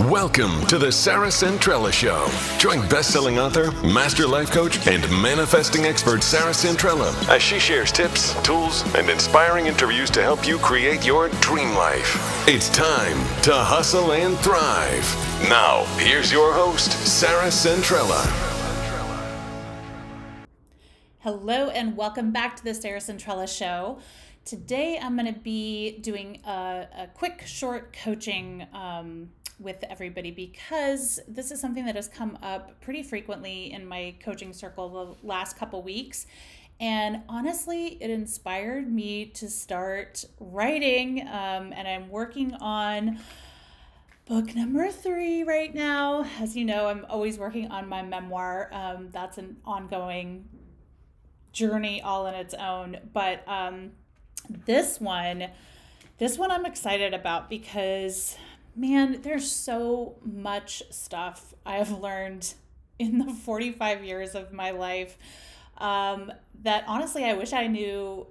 Welcome to the Sarah Centrella Show. Join best-selling author, master life coach, and manifesting expert Sarah Centrella as she shares tips, tools, and inspiring interviews to help you create your dream life. It's time to hustle and thrive. Now, here's your host, Sarah Centrella. Hello, and welcome back to the Sarah Centrella Show. Today, I'm going to be doing a, a quick, short coaching um, with everybody because this is something that has come up pretty frequently in my coaching circle the last couple weeks. And honestly, it inspired me to start writing, um, and I'm working on book number three right now. As you know, I'm always working on my memoir. Um, that's an ongoing journey all in its own. But um, this one, this one I'm excited about because, man, there's so much stuff I have learned in the 45 years of my life um, that honestly I wish I knew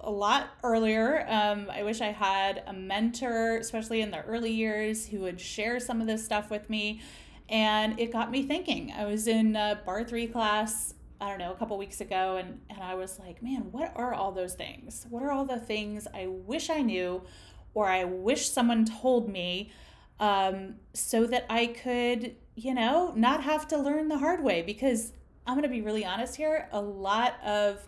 a lot earlier. Um, I wish I had a mentor, especially in the early years, who would share some of this stuff with me. And it got me thinking. I was in a barre3 class I don't know, a couple weeks ago, and, and I was like, man, what are all those things? What are all the things I wish I knew or I wish someone told me um, so that I could, you know, not have to learn the hard way? Because I'm going to be really honest here, a lot of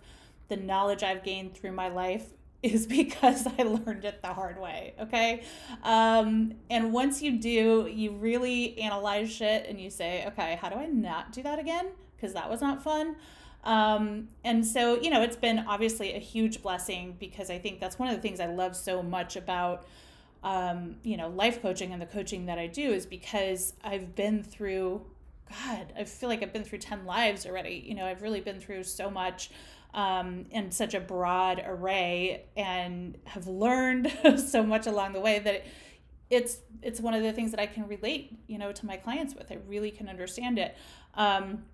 the knowledge I've gained through my life is because I learned it the hard way. Okay. Um, and once you do, you really analyze shit and you say, okay, how do I not do that again? because that was not fun. Um, and so, you know, it's been obviously a huge blessing because I think that's one of the things I love so much about, um, you know, life coaching and the coaching that I do is because I've been through, God, I feel like I've been through 10 lives already. You know, I've really been through so much um, in such a broad array and have learned so much along the way that it's it's one of the things that I can relate, you know, to my clients with. I really can understand it. Um,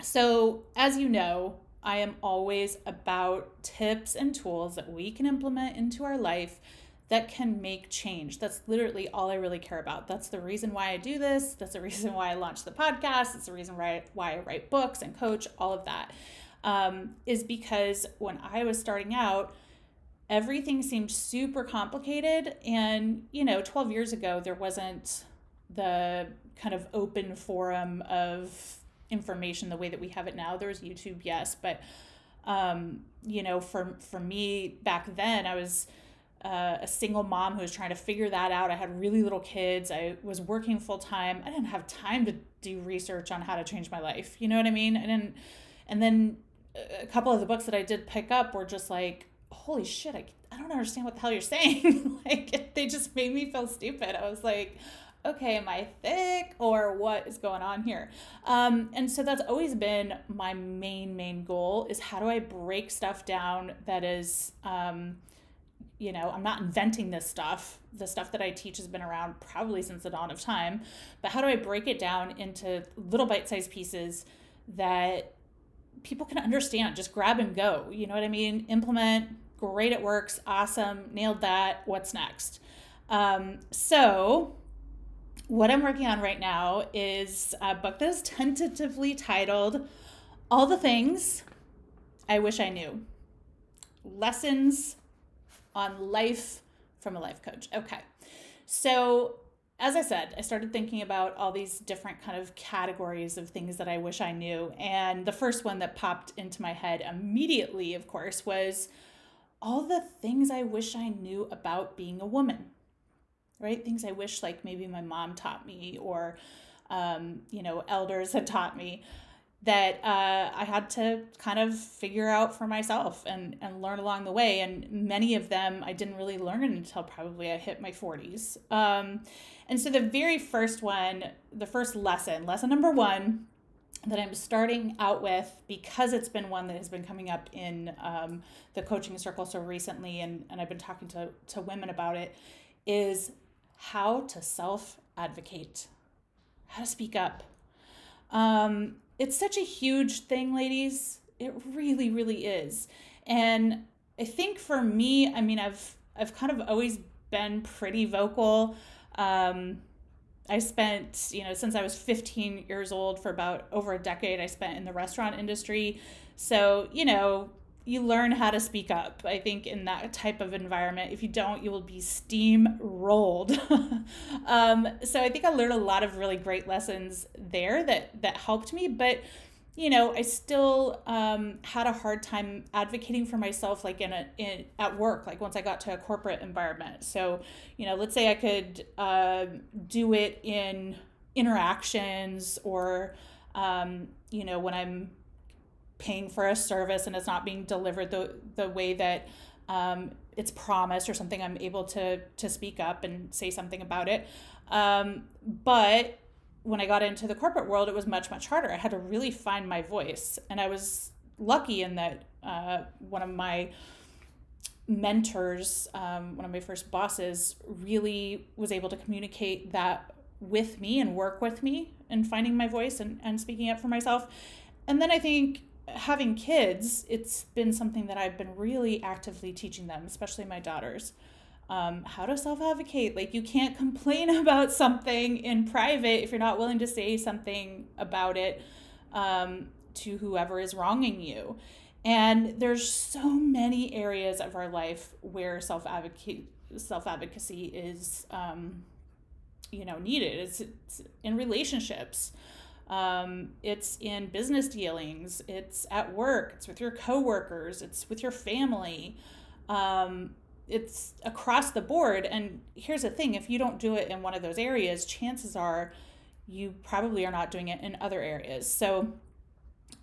so, as you know, I am always about tips and tools that we can implement into our life that can make change. That's literally all I really care about. That's the reason why I do this. That's the reason why I launched the podcast. It's the reason why I, why I write books and coach, all of that. Um, is because when I was starting out, everything seemed super complicated. And, you know, 12 years ago, there wasn't the kind of open forum of information the way that we have it now. There's YouTube, yes, but um, you know, for for me back then, I was uh, a single mom who was trying to figure that out. I had really little kids. I was working full time. I didn't have time to do research on how to change my life. You know what I mean? I didn't. And then a couple of the books that I did pick up were just like, holy shit, I, I don't understand what the hell you're saying. like they just made me feel stupid. I was like, okay, am I thick or what is going on here? Um, and so that's always been my main, main goal is how do I break stuff down that is, um, you know, I'm not inventing this stuff. The stuff that I teach has been around probably since the dawn of time. But how do I break it down into little bite sized pieces that people can understand? Just grab and go. You know what I mean? Implement, great, it works, awesome, nailed that. What's next? Um, so what I'm working on right now is a book that is tentatively titled All the Things I Wish I Knew Lessons on Life from a Life Coach. Okay. So, as I said, I started thinking about all these different kind of categories of things that I wish I knew. And the first one that popped into my head immediately, of course, was all the things I wish I knew about being a woman right? Things I wish like maybe my mom taught me or, um, you know, elders had taught me that uh, I had to kind of figure out for myself and, and learn along the way. And many of them I didn't really learn until probably I hit my 40s. Um, and so the very first one, the first lesson, lesson number one, that I'm starting out with because it's been one that has been coming up in um, the coaching circle so recently, and, and I've been talking to, to women about it, is how to self advocate, how to speak up. Um, it's such a huge thing, ladies. It really, really is. And I think for me, I mean, I've I've kind of always been pretty vocal. Um, I spent, you know, since I was 15 years old for about over a decade, I spent in the restaurant industry. So, you know, you learn how to speak up. I think in that type of environment, if you don't, you will be steamrolled. um, so I think I learned a lot of really great lessons there that that helped me. But you know, I still um, had a hard time advocating for myself, like in a in at work. Like once I got to a corporate environment. So you know, let's say I could uh, do it in interactions or um, you know when I'm paying for a service and it's not being delivered the the way that um, it's promised or something i'm able to to speak up and say something about it. Um, but when i got into the corporate world it was much much harder. I had to really find my voice. And i was lucky in that uh, one of my mentors um, one of my first bosses really was able to communicate that with me and work with me in finding my voice and, and speaking up for myself. And then i think having kids, it's been something that I've been really actively teaching them, especially my daughters. Um, how to self advocate. Like, you can't complain about something in private if you're not willing to say something about it um, to whoever is wronging you. And there's so many areas of our life where self advocate self advocacy is, um, you know, needed. It's, it's in relationships. Um, it's in business dealings, it's at work, it's with your coworkers, it's with your family. Um, it's across the board. And here's the thing if you don't do it in one of those areas, chances are you probably are not doing it in other areas. So,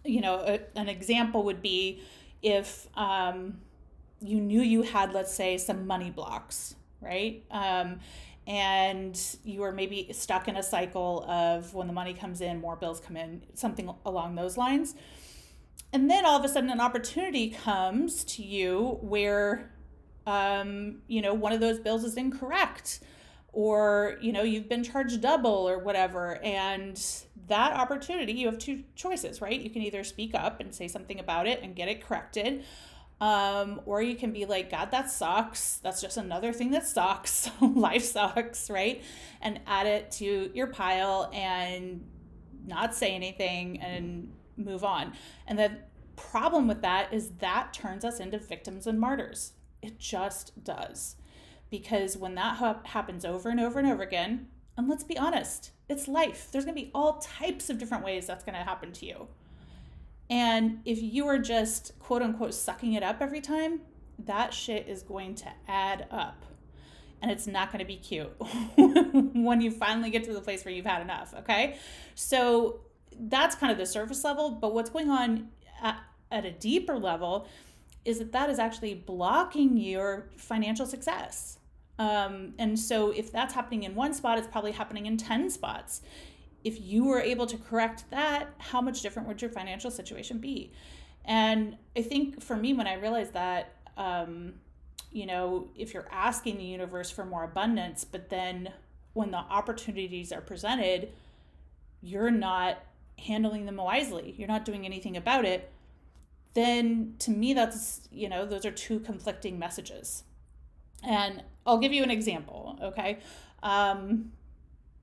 you know, a, an example would be if um, you knew you had, let's say, some money blocks, right? Um, and you are maybe stuck in a cycle of when the money comes in, more bills come in, something along those lines. And then all of a sudden, an opportunity comes to you where, um, you know, one of those bills is incorrect, or you know, you've been charged double or whatever. And that opportunity, you have two choices, right? You can either speak up and say something about it and get it corrected, um, or you can be like, God, that sucks. That's just another thing that sucks. Life sucks, right? And add it to your pile and not say anything and move on. And the problem with that is that turns us into victims and martyrs. It just does. Because when that ha- happens over and over and over again, and let's be honest, it's life. There's going to be all types of different ways that's going to happen to you. And if you are just quote unquote sucking it up every time, that shit is going to add up. And it's not going to be cute when you finally get to the place where you've had enough. Okay. So that's kind of the surface level. But what's going on at, at a deeper level is that that is actually blocking your financial success. Um, and so if that's happening in one spot, it's probably happening in 10 spots if you were able to correct that, how much different would your financial situation be? And I think for me, when I realized that, um, you know, if you're asking the universe for more abundance, but then when the opportunities are presented, you're not handling them wisely, you're not doing anything about it, then to me, that's, you know, those are two conflicting messages. And I'll give you an example, okay? Um,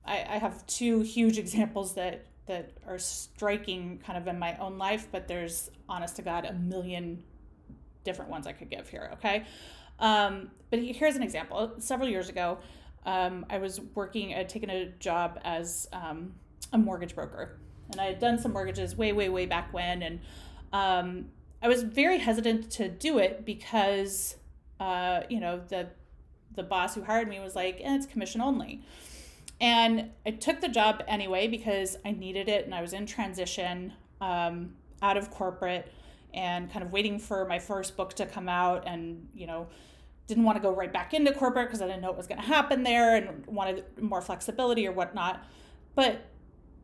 I, I have two huge examples that that are striking kind of in my own life, but there's honest to God a million different ones I could give here. Okay. Um, but here's an example. Several years ago, um, I was working, I'd taken a job as um, a mortgage broker, and I had done some mortgages way, way, way back when. And um, I was very hesitant to do it because, uh, you know, the the boss who hired me was like, eh, it's commission only. And I took the job anyway because I needed it and I was in transition um, out of corporate and kind of waiting for my first book to come out and, you know, didn't want to go right back into corporate because I didn't know what was going to happen there and wanted more flexibility or whatnot. But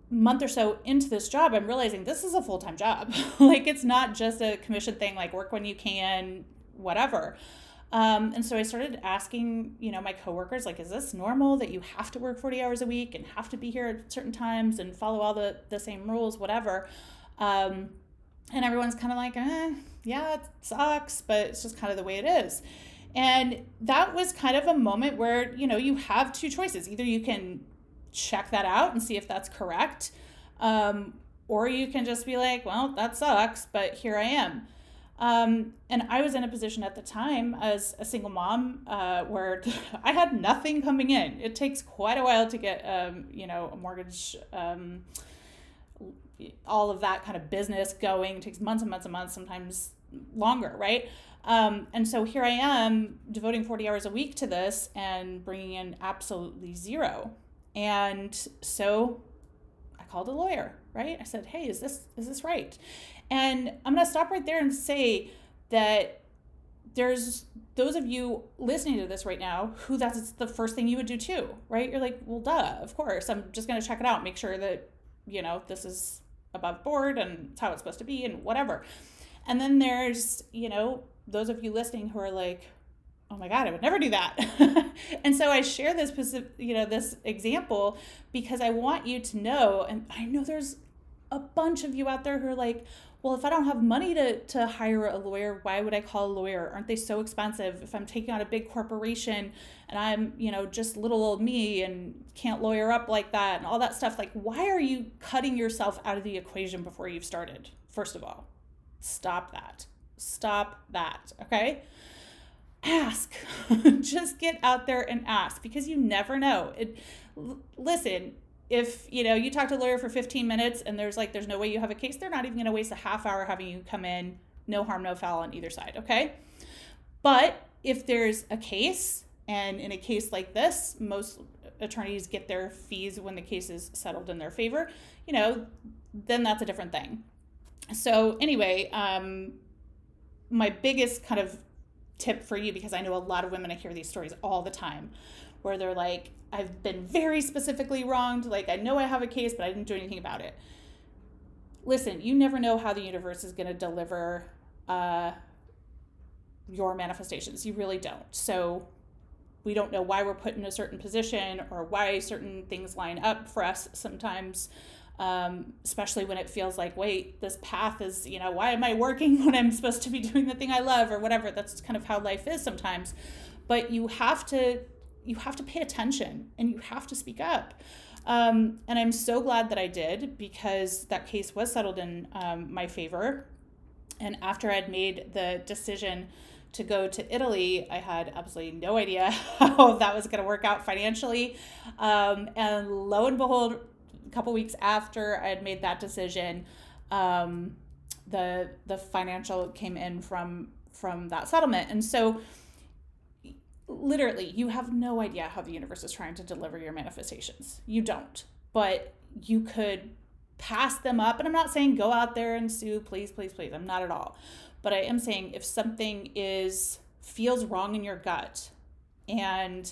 month or so into this job, I'm realizing this is a full time job. like it's not just a commission thing, like work when you can, whatever. Um, and so I started asking, you know, my coworkers, like, is this normal that you have to work 40 hours a week and have to be here at certain times and follow all the, the same rules, whatever. Um, and everyone's kind of like, eh, yeah, it sucks, but it's just kind of the way it is. And that was kind of a moment where, you know, you have two choices. Either you can check that out and see if that's correct. Um, or you can just be like, well, that sucks, but here I am. Um, and I was in a position at the time as a single mom uh, where I had nothing coming in. It takes quite a while to get, um, you know, a mortgage, um, all of that kind of business going. It takes months and months and months, sometimes longer, right? Um, and so here I am devoting 40 hours a week to this and bringing in absolutely zero. And so I called a lawyer, right? I said, "Hey, is this is this right?" And I'm going to stop right there and say that there's those of you listening to this right now who that's the first thing you would do too, right? You're like, "Well, duh, of course. I'm just going to check it out, make sure that, you know, this is above board and it's how it's supposed to be and whatever." And then there's, you know, those of you listening who are like, oh my god i would never do that and so i share this you know this example because i want you to know and i know there's a bunch of you out there who are like well if i don't have money to, to hire a lawyer why would i call a lawyer aren't they so expensive if i'm taking on a big corporation and i'm you know just little old me and can't lawyer up like that and all that stuff like why are you cutting yourself out of the equation before you've started first of all stop that Stop that, okay? Ask. Just get out there and ask because you never know. It listen, if you know you talk to a lawyer for 15 minutes and there's like there's no way you have a case, they're not even going to waste a half hour having you come in. No harm, no foul on either side, okay? But if there's a case and in a case like this, most attorneys get their fees when the case is settled in their favor, you know, then that's a different thing. So anyway, um, my biggest kind of tip for you because I know a lot of women I hear these stories all the time where they're like I've been very specifically wronged like I know I have a case but I didn't do anything about it. Listen, you never know how the universe is going to deliver uh, your manifestations. You really don't. So we don't know why we're put in a certain position or why certain things line up for us sometimes um, especially when it feels like, wait, this path is, you know, why am I working when I'm supposed to be doing the thing I love or whatever? That's kind of how life is sometimes. But you have to you have to pay attention and you have to speak up. Um, and I'm so glad that I did because that case was settled in um, my favor. And after I'd made the decision to go to Italy, I had absolutely no idea how that was going to work out financially. Um, and lo and behold, a couple weeks after I had made that decision, um, the the financial came in from from that settlement, and so literally you have no idea how the universe is trying to deliver your manifestations. You don't, but you could pass them up. And I'm not saying go out there and sue, please, please, please. I'm not at all. But I am saying if something is feels wrong in your gut and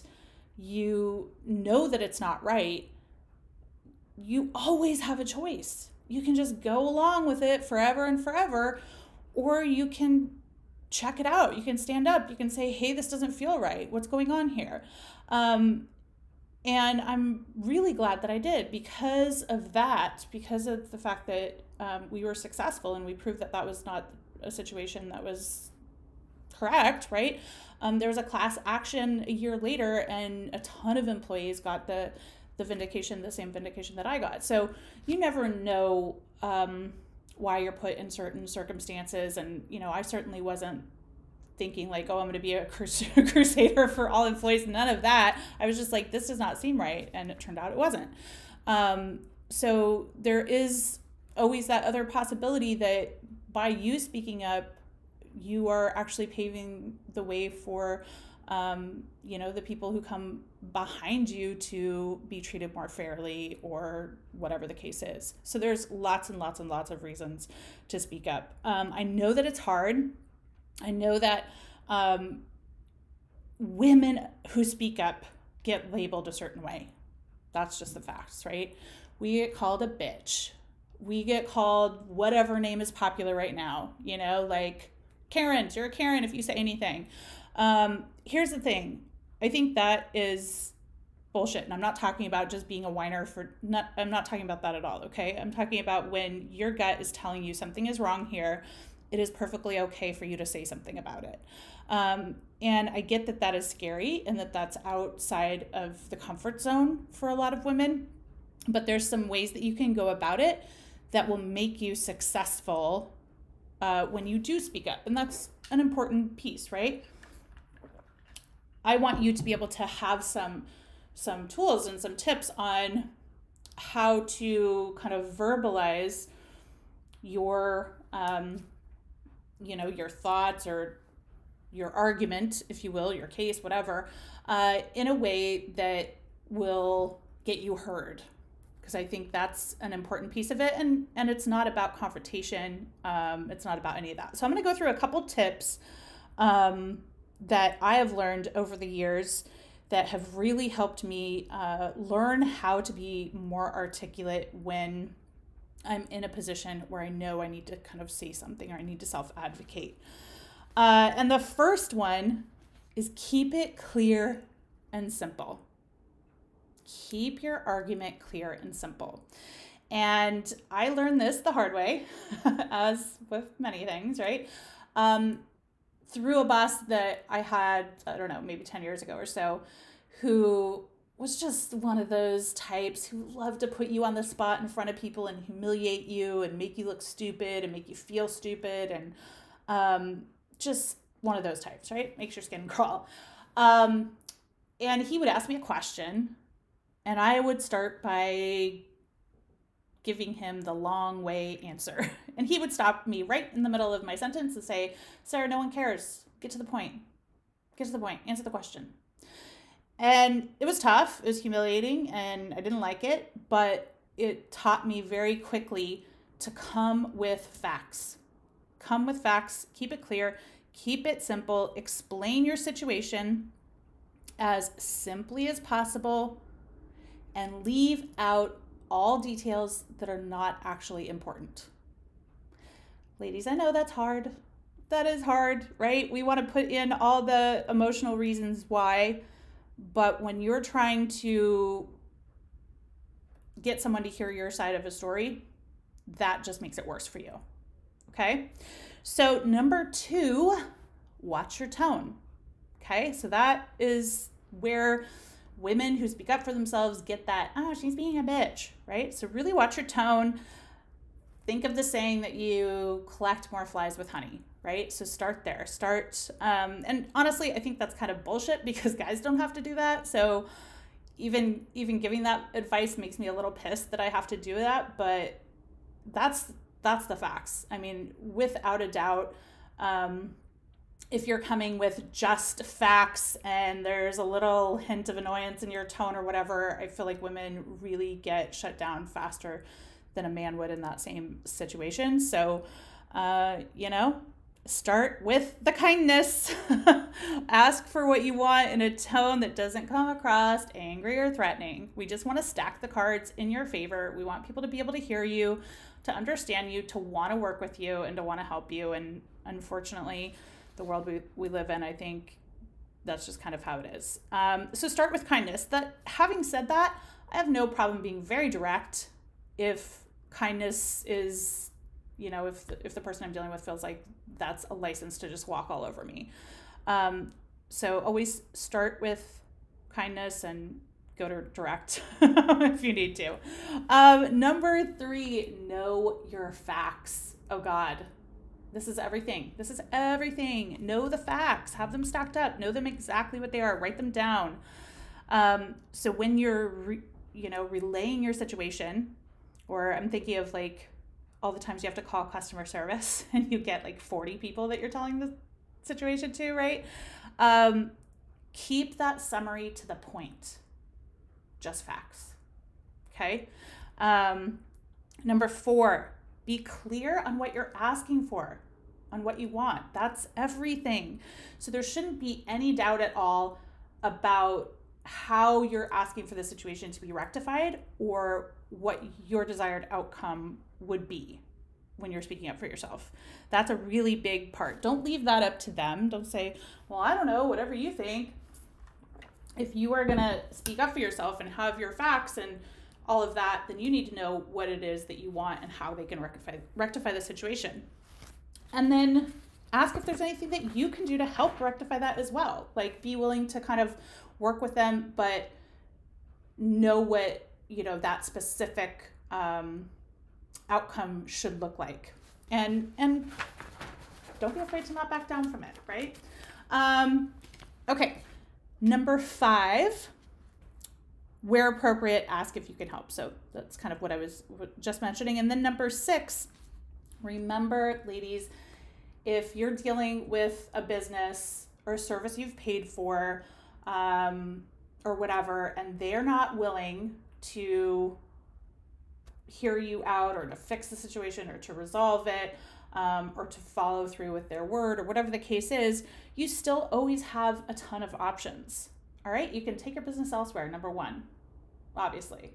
you know that it's not right, you always have a choice. You can just go along with it forever and forever, or you can check it out. You can stand up. You can say, hey, this doesn't feel right. What's going on here? Um, and I'm really glad that I did because of that, because of the fact that um, we were successful and we proved that that was not a situation that was correct, right? Um, there was a class action a year later, and a ton of employees got the the vindication, the same vindication that I got. So you never know um, why you're put in certain circumstances. And, you know, I certainly wasn't thinking like, oh, I'm going to be a crusader for all employees. None of that. I was just like, this does not seem right. And it turned out it wasn't. Um, so there is always that other possibility that by you speaking up, you are actually paving the way for um, you know, the people who come behind you to be treated more fairly or whatever the case is. So there's lots and lots and lots of reasons to speak up. Um, I know that it's hard. I know that um, women who speak up get labeled a certain way. That's just the facts, right? We get called a bitch. We get called whatever name is popular right now, you know, like Karen, you're a Karen if you say anything. Um, here's the thing I think that is bullshit. And I'm not talking about just being a whiner for not I'm not talking about that at all, okay? I'm talking about when your gut is telling you something is wrong here it is perfectly okay for you to say something about it. Um, and I get that that is scary and that that's outside of the comfort zone for a lot of women. But there's some ways that you can go about it that will make you successful uh, when you do speak up. And that's an important piece, right? I want you to be able to have some some tools and some tips on how to kind of verbalize your um, you know your thoughts or your argument if you will your case whatever uh, in a way that will get you heard. Because i think that's an important piece of it and and it's not about confrontation um, it's not about any of that. So i'm going to go through a couple tips um, that i have learned over the years that have really helped me uh, learn how to be more articulate when I'm in a position where I know I need to kind of say something or I need to self advocate. Uh, and the first one is keep it clear and simple. Keep your argument clear and simple. And I learned this the hard way, as with many things, right? Um, through a boss that I had, I don't know, maybe 10 years ago or so, who was just one of those types who loved to put you on the spot in front of people and humiliate you and make you look stupid and make you feel stupid and um, just one of those types, right? Makes your skin crawl. Um, and he would ask me a question, and I would start by giving him the long way answer. And he would stop me right in the middle of my sentence and say, Sarah, no one cares. Get to the point. Get to the point. Answer the question. And it was tough, it was humiliating, and I didn't like it, but it taught me very quickly to come with facts. Come with facts, keep it clear, keep it simple, explain your situation as simply as possible, and leave out all details that are not actually important. Ladies, I know that's hard. That is hard, right? We want to put in all the emotional reasons why but when you're trying to get someone to hear your side of a story, that just makes it worse for you. Okay. So, number two, watch your tone. Okay. So, that is where women who speak up for themselves get that, oh, she's being a bitch, right? So, really watch your tone. Think of the saying that you collect more flies with honey, right? So start there. Start, um, and honestly, I think that's kind of bullshit because guys don't have to do that. So even even giving that advice makes me a little pissed that I have to do that. But that's that's the facts. I mean, without a doubt. Um, if you're coming with just facts and there's a little hint of annoyance in your tone or whatever, I feel like women really get shut down faster than a man would in that same situation. So, uh, you know, start with the kindness. Ask for what you want in a tone that doesn't come across angry or threatening. We just want to stack the cards in your favor. We want people to be able to hear you, to understand you, to want to work with you, and to want to help you. And unfortunately, the world we, we live in, I think that's just kind of how it is. Um, so start with kindness. That having said that, I have no problem being very direct if kindness is you know if the, if the person i'm dealing with feels like that's a license to just walk all over me. Um, so always start with kindness and go to direct if you need to. Um, number three know your facts. Oh god this is everything. This is everything. Know the facts. Have them stacked up. Know them exactly what they are. Write them down. Um, so when you're re- you know relaying your situation or i'm thinking of like all the times you have to call customer service and you get like 40 people that you're telling the situation to, right? Um, keep that summary to the point, just facts. Okay. Um, number four, be clear on what you're asking for, on what you want. That's everything. So there shouldn't be any doubt at all about how you're asking for the situation to be rectified or what your desired outcome would be when you're speaking up for yourself. That's a really big part. Don't leave that up to them. Don't say, well, I don't know, whatever you think. If you are going to speak up for yourself and have your facts and all of that, then you need to know what it is that you want and how they can rectify rectify the situation. and then ask if there's anything that you can do to help rectify that as well. Like be willing to kind of work with them, but know what, you know, that specific um, outcome should look like. And and don't be afraid to not back down from it, right? Um, okay. Number five, where appropriate, ask if you can help. So that's kind of what I was just mentioning. And then number six, remember, ladies, if you're dealing with a business or a service you've paid for um, or whatever, and they're not willing to hear you out or to fix the situation or to resolve it um, or to follow through with their word or whatever the case is, you still always have a ton of options. All right, you can take your business elsewhere, number one, obviously.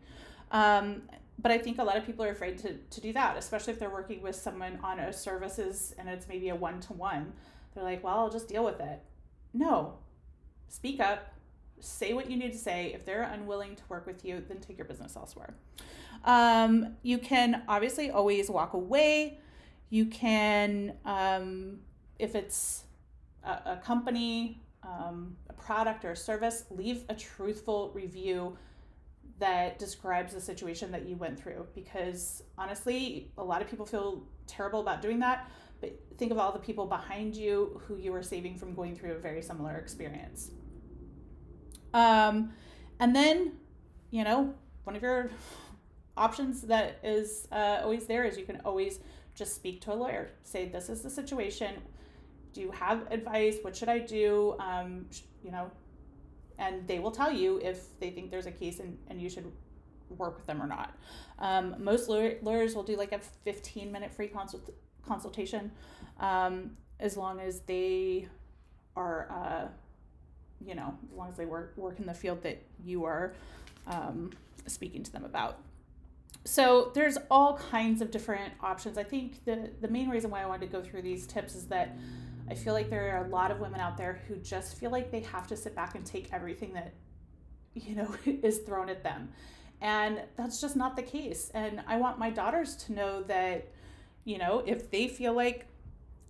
Um, but I think a lot of people are afraid to, to do that, especially if they're working with someone on a services and it's maybe a one to one. They're like, well, I'll just deal with it. No, speak up, say what you need to say. If they're unwilling to work with you, then take your business elsewhere. Um, you can obviously always walk away. You can, um, if it's a, a company, um, a product, or a service, leave a truthful review that describes the situation that you went through because honestly a lot of people feel terrible about doing that but think of all the people behind you who you are saving from going through a very similar experience um, and then you know one of your options that is uh, always there is you can always just speak to a lawyer. Say this is the situation. Do you have advice? What should i do? Um, you know and they will tell you if they think there's a case and, and you should work with them or not. Um, most lawyer, lawyers will do like a 15 minute free consult, consultation um, as long as they are, uh, you know, as long as they work, work in the field that you are um, speaking to them about. So there's all kinds of different options. I think the, the main reason why I wanted to go through these tips is that I feel like there are a lot of women out there who just feel like they have to sit back and take everything that, you know, is thrown at them. And that's just not the case. And I want my daughters to know that, you know, if they feel like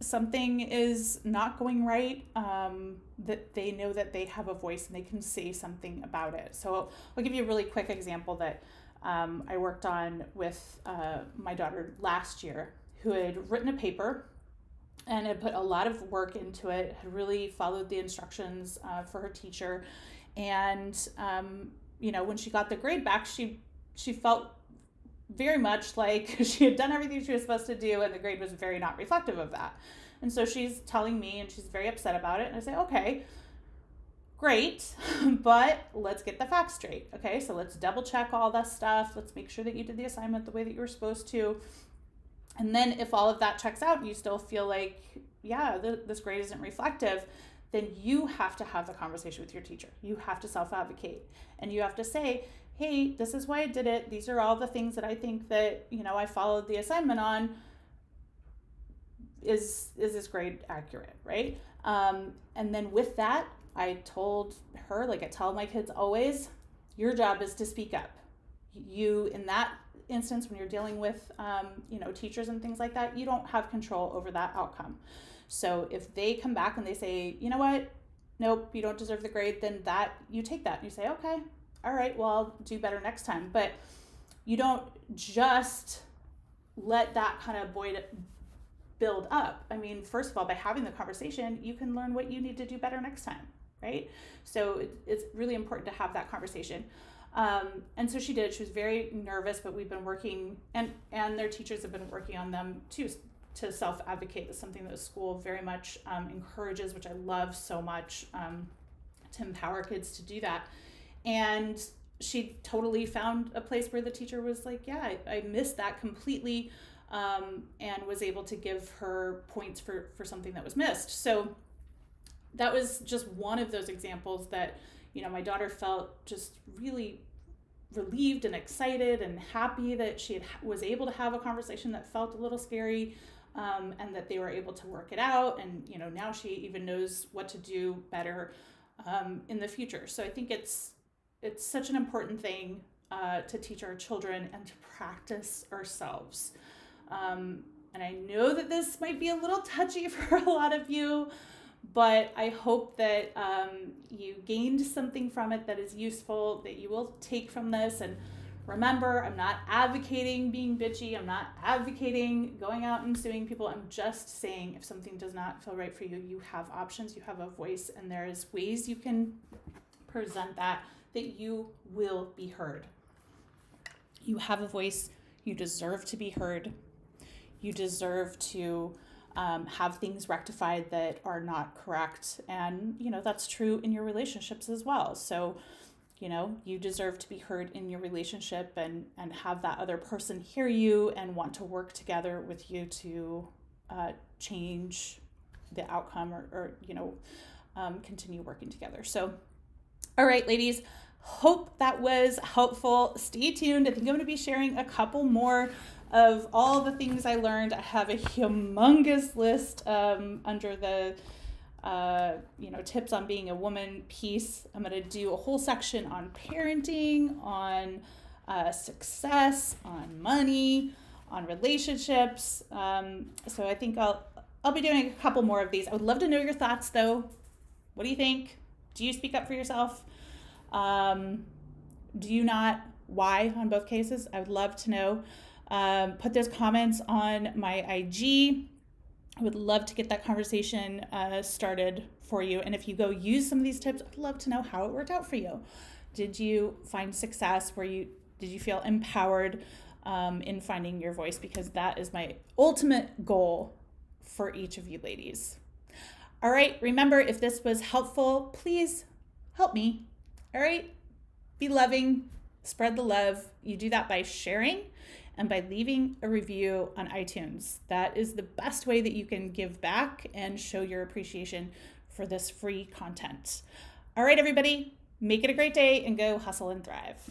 something is not going right, um, that they know that they have a voice and they can say something about it. So I'll, give you a really quick example that um, I worked on with uh, my daughter last year, who had written a paper and had put a lot of work into it, had really followed the instructions uh, for her teacher. And, um, you know, when she got the grade back, she, she felt very much like she had done everything she was supposed to do, and the grade was very not reflective of that. And so she's telling me, and she's very upset about it. And I say, okay, great, but let's get the facts straight. Okay, so let's double check all that stuff. Let's make sure that you did the assignment the way that you were supposed to. And then if all of that checks out, and you still feel like, yeah, the, this grade isn't reflective, then you have to have the conversation with your teacher. You have to self advocate and you have to say, hey, this is why I did it. These are all the things that I think that, you know, I followed the assignment on. Is is this grade accurate, right? Um, and then with that, I told her, like I tell my kids always, your job is to speak up. You in that instance when you're dealing with um, you know teachers and things like that you don't have control over that outcome so if they come back and they say you know what nope you don't deserve the grade then that you take that and you say okay all right well i'll do better next time but you don't just let that kind of void build up i mean first of all by having the conversation you can learn what you need to do better next time right so it's really important to have that conversation um, and so she did. She was very nervous, but we've been working, and and their teachers have been working on them too to self advocate. That's something that the school very much um, encourages, which I love so much um, to empower kids to do that. And she totally found a place where the teacher was like, "Yeah, I, I missed that completely," um, and was able to give her points for for something that was missed. So that was just one of those examples that you know, my daughter felt just really relieved and excited and happy that she had, was able to have a conversation that felt a little scary um, and that they were able to work it out. And, you know, now she even knows what to do better um, in the future. So I think it's, it's such an important thing uh, to teach our children and to practice ourselves. Um, and I know that this might be a little touchy for a lot of you, but I hope that um, you gained something from it that is useful, that you will take from this. And remember, I'm not advocating being bitchy, I'm not advocating going out and suing people. I'm just saying if something does not feel right for you, you have options, you have a voice, and there is ways you can present that that you will be heard. You have a voice, you deserve to be heard, you deserve to um, have things rectified that are not correct. And, you know, that's true in your relationships as well. So, you know, you deserve to be heard in your relationship and, and have that other person hear you and want to work together with you to uh, change the outcome or, or you know, um, continue working together. So, all right, ladies, hope that was helpful. Stay tuned. I think I'm going to be sharing a couple more of all the things I learned. I have a humongous list um, under the uh, you know tips on being a woman piece. I'm going to do a whole section on parenting, on uh, success, on money, on relationships. Um, so I think I'll I'll be doing a couple more of these. I would love to know your thoughts though. What do you think? Do you speak up for yourself? Um, do you not? Why on both cases? I would love to know. Um, put those comments on my IG. I would love to get that conversation uh, started for you. And if you go use some of these tips, I'd love to know how it worked out for you. Did you find success? Where you did you feel empowered um, in finding your voice? Because that is my ultimate goal for each of you ladies. All right, remember if this was helpful, please help me. All right, be loving, spread the love. You do that by sharing and by leaving a review on iTunes. That is the best way that you can give back and show your appreciation for this free content. All right, everybody, make it a great day and go hustle and thrive.